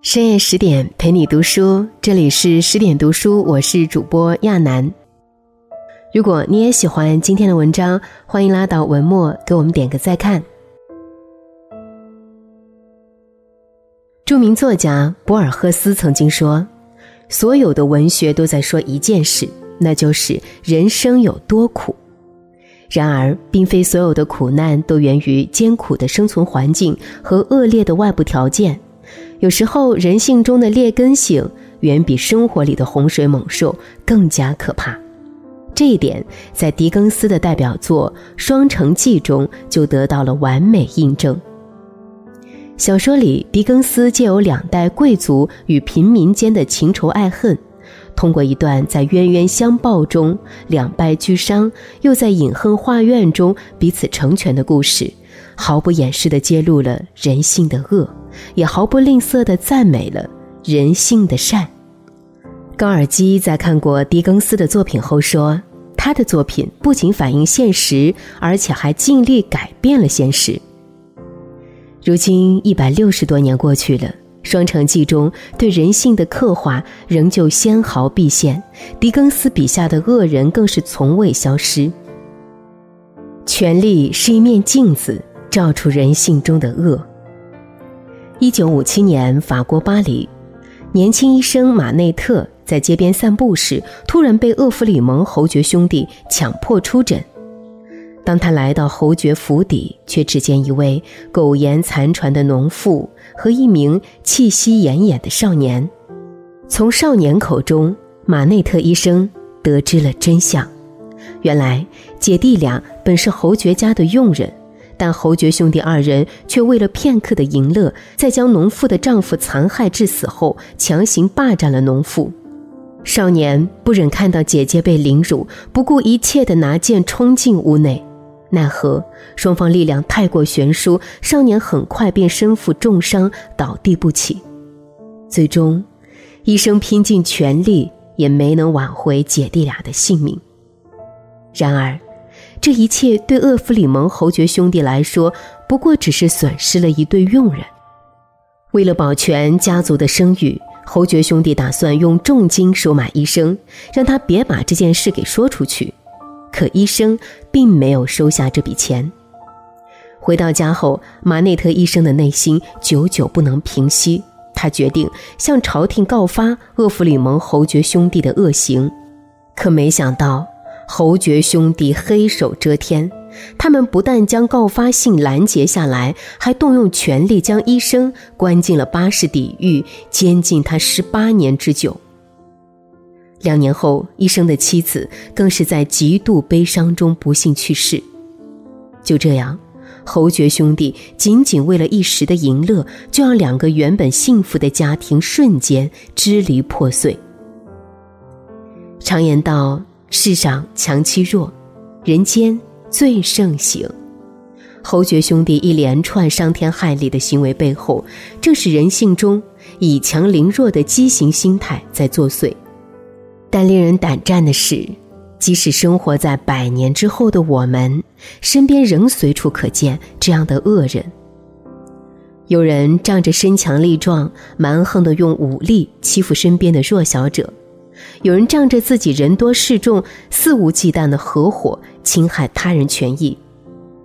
深夜十点陪你读书，这里是十点读书，我是主播亚楠。如果你也喜欢今天的文章，欢迎拉到文末给我们点个再看。著名作家博尔赫斯曾经说：“所有的文学都在说一件事，那就是人生有多苦。然而，并非所有的苦难都源于艰苦的生存环境和恶劣的外部条件。”有时候，人性中的劣根性远比生活里的洪水猛兽更加可怕。这一点在狄更斯的代表作《双城记》中就得到了完美印证。小说里，狄更斯借由两代贵族与平民间的情仇爱恨，通过一段在冤冤相报中两败俱伤，又在隐恨画院中彼此成全的故事，毫不掩饰地揭露了人性的恶。也毫不吝啬地赞美了人性的善。高尔基在看过狄更斯的作品后说：“他的作品不仅反映现实，而且还尽力改变了现实。”如今一百六十多年过去了，《双城记》中对人性的刻画仍旧纤毫毕现，狄更斯笔下的恶人更是从未消失。权力是一面镜子，照出人性中的恶。一九五七年，法国巴黎，年轻医生马内特在街边散步时，突然被厄弗里蒙侯爵兄弟强迫出诊。当他来到侯爵府邸，却只见一位苟延残喘的农妇和一名气息奄奄的少年。从少年口中，马内特医生得知了真相：原来姐弟俩本是侯爵家的佣人。但侯爵兄弟二人却为了片刻的淫乐，在将农妇的丈夫残害致死后，强行霸占了农妇。少年不忍看到姐姐被凌辱，不顾一切地拿剑冲进屋内，奈何双方力量太过悬殊，少年很快便身负重伤倒地不起。最终，医生拼尽全力也没能挽回姐弟俩的性命。然而。这一切对厄弗里蒙侯爵兄弟来说，不过只是损失了一对佣人。为了保全家族的声誉，侯爵兄弟打算用重金收买医生，让他别把这件事给说出去。可医生并没有收下这笔钱。回到家后，马内特医生的内心久久不能平息，他决定向朝廷告发厄弗里蒙侯爵兄弟的恶行。可没想到。侯爵兄弟黑手遮天，他们不但将告发信拦截下来，还动用权力将医生关进了巴士底狱，监禁他十八年之久。两年后，医生的妻子更是在极度悲伤中不幸去世。就这样，侯爵兄弟仅仅为了一时的淫乐，就让两个原本幸福的家庭瞬间支离破碎。常言道。世上强欺弱，人间最盛行。侯爵兄弟一连串伤天害理的行为背后，正是人性中以强凌弱的畸形心态在作祟。但令人胆战的是，即使生活在百年之后的我们，身边仍随处可见这样的恶人。有人仗着身强力壮，蛮横的用武力欺负身边的弱小者。有人仗着自己人多势众，肆无忌惮的合伙侵害他人权益；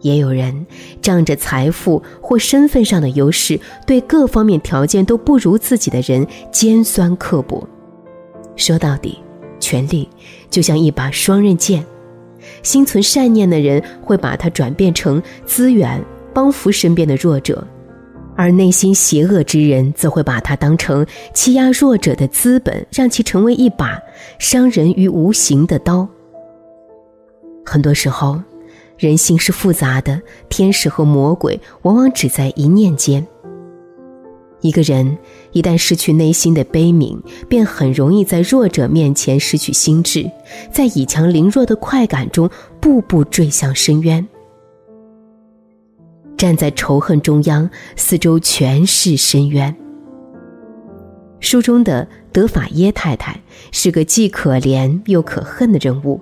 也有人仗着财富或身份上的优势，对各方面条件都不如自己的人尖酸刻薄。说到底，权力就像一把双刃剑，心存善念的人会把它转变成资源，帮扶身边的弱者。而内心邪恶之人，则会把它当成欺压弱者的资本，让其成为一把伤人于无形的刀。很多时候，人性是复杂的，天使和魔鬼往往只在一念间。一个人一旦失去内心的悲悯，便很容易在弱者面前失去心智，在以强凌弱的快感中，步步坠向深渊。站在仇恨中央，四周全是深渊。书中的德法耶太太是个既可怜又可恨的人物，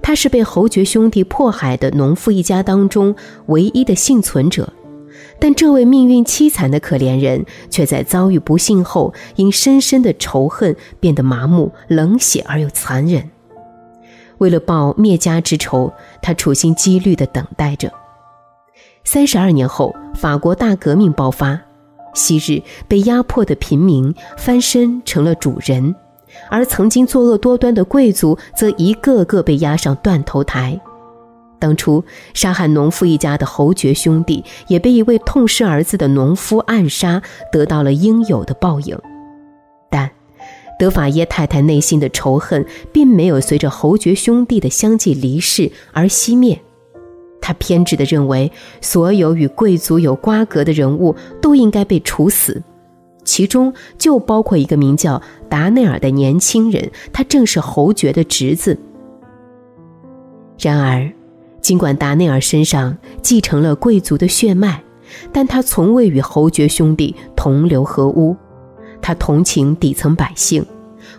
她是被侯爵兄弟迫害的农妇一家当中唯一的幸存者，但这位命运凄惨的可怜人，却在遭遇不幸后，因深深的仇恨变得麻木、冷血而又残忍。为了报灭家之仇，他处心积虑地等待着。三十二年后，法国大革命爆发，昔日被压迫的平民翻身成了主人，而曾经作恶多端的贵族则一个个被押上断头台。当初杀害农夫一家的侯爵兄弟，也被一位痛失儿子的农夫暗杀，得到了应有的报应。但德法耶太太内心的仇恨，并没有随着侯爵兄弟的相继离世而熄灭。他偏执地认为，所有与贵族有瓜葛的人物都应该被处死，其中就包括一个名叫达内尔的年轻人，他正是侯爵的侄子。然而，尽管达内尔身上继承了贵族的血脉，但他从未与侯爵兄弟同流合污。他同情底层百姓，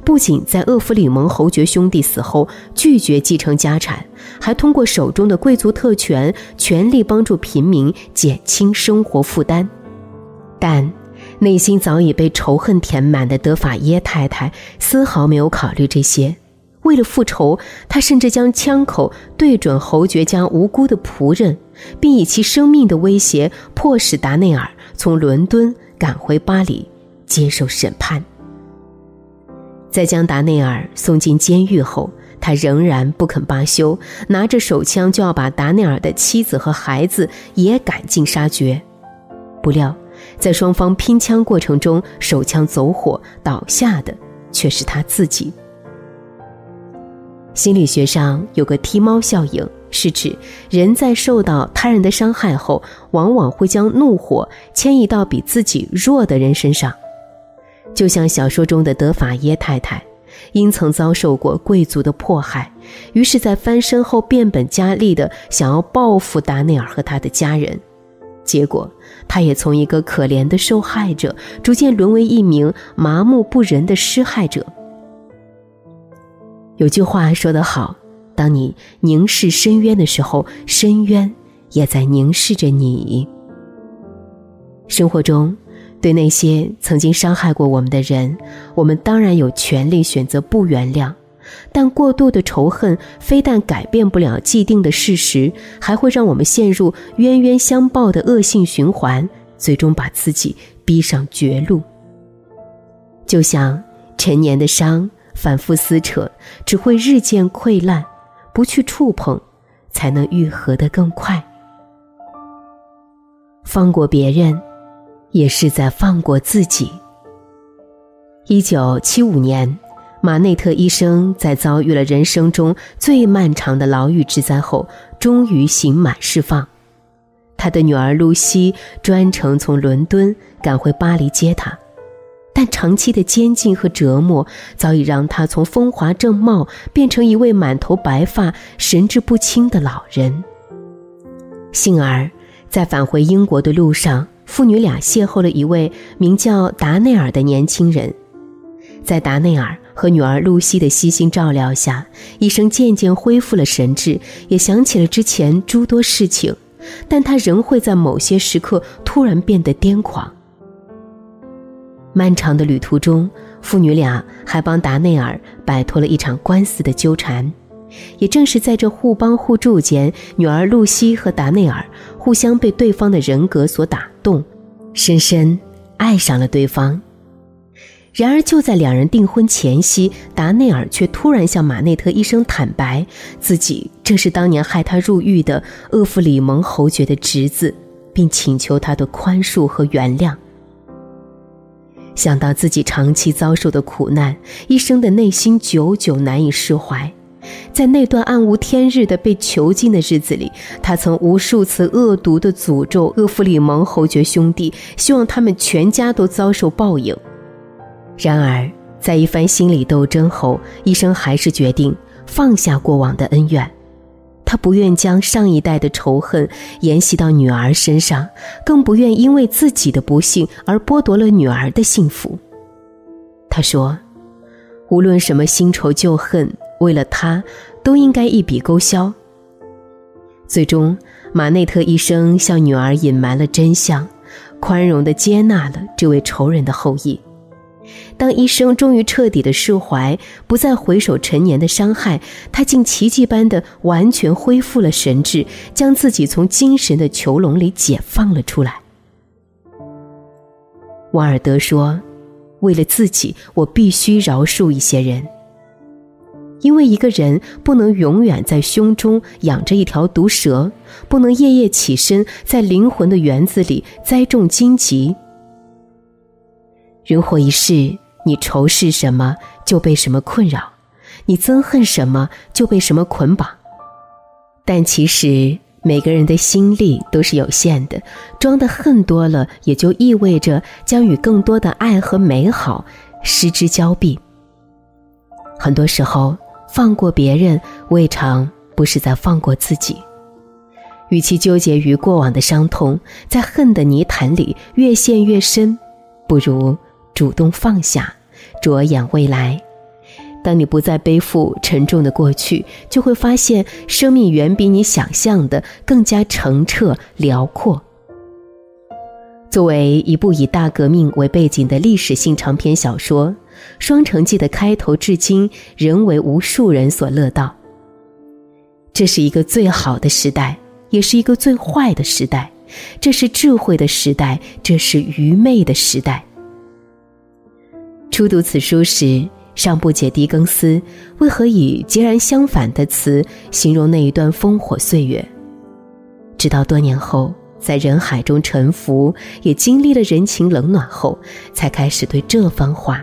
不仅在厄弗里蒙侯爵兄弟死后拒绝继承家产，还通过手中的贵族特权，全力帮助平民减轻生活负担。但内心早已被仇恨填满的德法耶太太丝毫没有考虑这些。为了复仇，他甚至将枪口对准侯爵家无辜的仆人，并以其生命的威胁迫使达内尔从伦敦赶回巴黎接受审判。在将达内尔送进监狱后，他仍然不肯罢休，拿着手枪就要把达内尔的妻子和孩子也赶尽杀绝。不料，在双方拼枪过程中，手枪走火，倒下的却是他自己。心理学上有个踢猫效应，是指人在受到他人的伤害后，往往会将怒火迁移到比自己弱的人身上。就像小说中的德法耶太太，因曾遭受过贵族的迫害，于是，在翻身后变本加厉地想要报复达内尔和他的家人。结果，他也从一个可怜的受害者，逐渐沦为一名麻木不仁的施害者。有句话说得好：“当你凝视深渊的时候，深渊也在凝视着你。”生活中，对那些曾经伤害过我们的人，我们当然有权利选择不原谅。但过度的仇恨非但改变不了既定的事实，还会让我们陷入冤冤相报的恶性循环，最终把自己逼上绝路。就像陈年的伤。反复撕扯，只会日渐溃烂；不去触碰，才能愈合得更快。放过别人，也是在放过自己。一九七五年，马内特医生在遭遇了人生中最漫长的牢狱之灾后，终于刑满释放。他的女儿露西专程从伦敦赶回巴黎接他。但长期的监禁和折磨早已让他从风华正茂变成一位满头白发、神志不清的老人。幸而，在返回英国的路上，父女俩邂逅了一位名叫达内尔的年轻人。在达内尔和女儿露西的悉心照料下，医生渐渐恢复了神智，也想起了之前诸多事情，但他仍会在某些时刻突然变得癫狂。漫长的旅途中，父女俩还帮达内尔摆脱了一场官司的纠缠。也正是在这互帮互助间，女儿露西和达内尔互相被对方的人格所打动，深深爱上了对方。然而，就在两人订婚前夕，达内尔却突然向马内特医生坦白，自己正是当年害他入狱的厄弗里蒙侯爵的侄子，并请求他的宽恕和原谅。想到自己长期遭受的苦难，医生的内心久久难以释怀。在那段暗无天日的被囚禁的日子里，他曾无数次恶毒地诅咒厄弗里蒙侯爵兄弟，希望他们全家都遭受报应。然而，在一番心理斗争后，医生还是决定放下过往的恩怨。他不愿将上一代的仇恨沿袭到女儿身上，更不愿因为自己的不幸而剥夺了女儿的幸福。他说：“无论什么新仇旧恨，为了他，都应该一笔勾销。”最终，马内特医生向女儿隐瞒了真相，宽容的接纳了这位仇人的后裔。当医生终于彻底的释怀，不再回首陈年的伤害，他竟奇迹般的完全恢复了神智，将自己从精神的囚笼里解放了出来。瓦尔德说：“为了自己，我必须饶恕一些人，因为一个人不能永远在胸中养着一条毒蛇，不能夜夜起身在灵魂的园子里栽种荆棘。人活一世。”你仇视什么，就被什么困扰；你憎恨什么，就被什么捆绑。但其实每个人的心力都是有限的，装的恨多了，也就意味着将与更多的爱和美好失之交臂。很多时候，放过别人，未尝不是在放过自己。与其纠结于过往的伤痛，在恨的泥潭里越陷越深，不如主动放下。着眼未来，当你不再背负沉重的过去，就会发现生命远比你想象的更加澄澈辽阔。作为一部以大革命为背景的历史性长篇小说，《双城记》的开头至今仍为无数人所乐道。这是一个最好的时代，也是一个最坏的时代；这是智慧的时代，这是愚昧的时代。初读此书时，尚不解狄更斯为何以截然相反的词形容那一段烽火岁月。直到多年后，在人海中沉浮，也经历了人情冷暖后，才开始对这番话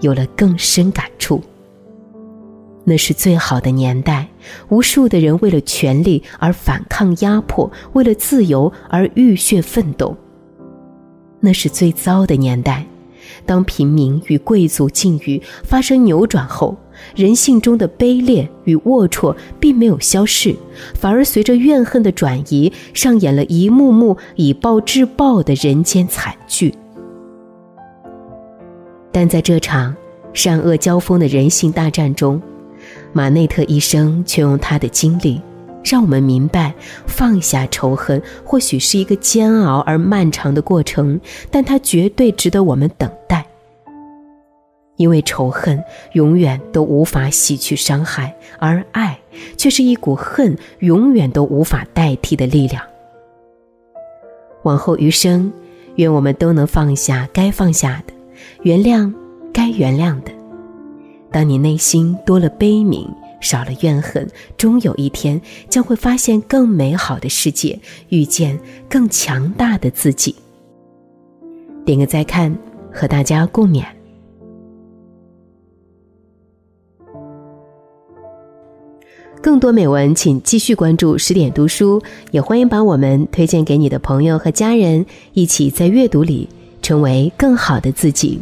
有了更深感触。那是最好的年代，无数的人为了权力而反抗压迫，为了自由而浴血奋斗。那是最糟的年代。当平民与贵族境遇发生扭转后，人性中的卑劣与龌龊并没有消逝，反而随着怨恨的转移，上演了一幕幕以暴制暴的人间惨剧。但在这场善恶交锋的人性大战中，马内特医生却用他的经历。让我们明白，放下仇恨或许是一个煎熬而漫长的过程，但它绝对值得我们等待。因为仇恨永远都无法洗去伤害，而爱却是一股恨永远都无法代替的力量。往后余生，愿我们都能放下该放下的，原谅该原谅的。当你内心多了悲悯。少了怨恨，终有一天将会发现更美好的世界，遇见更强大的自己。点个再看，和大家共勉。更多美文，请继续关注十点读书，也欢迎把我们推荐给你的朋友和家人，一起在阅读里成为更好的自己。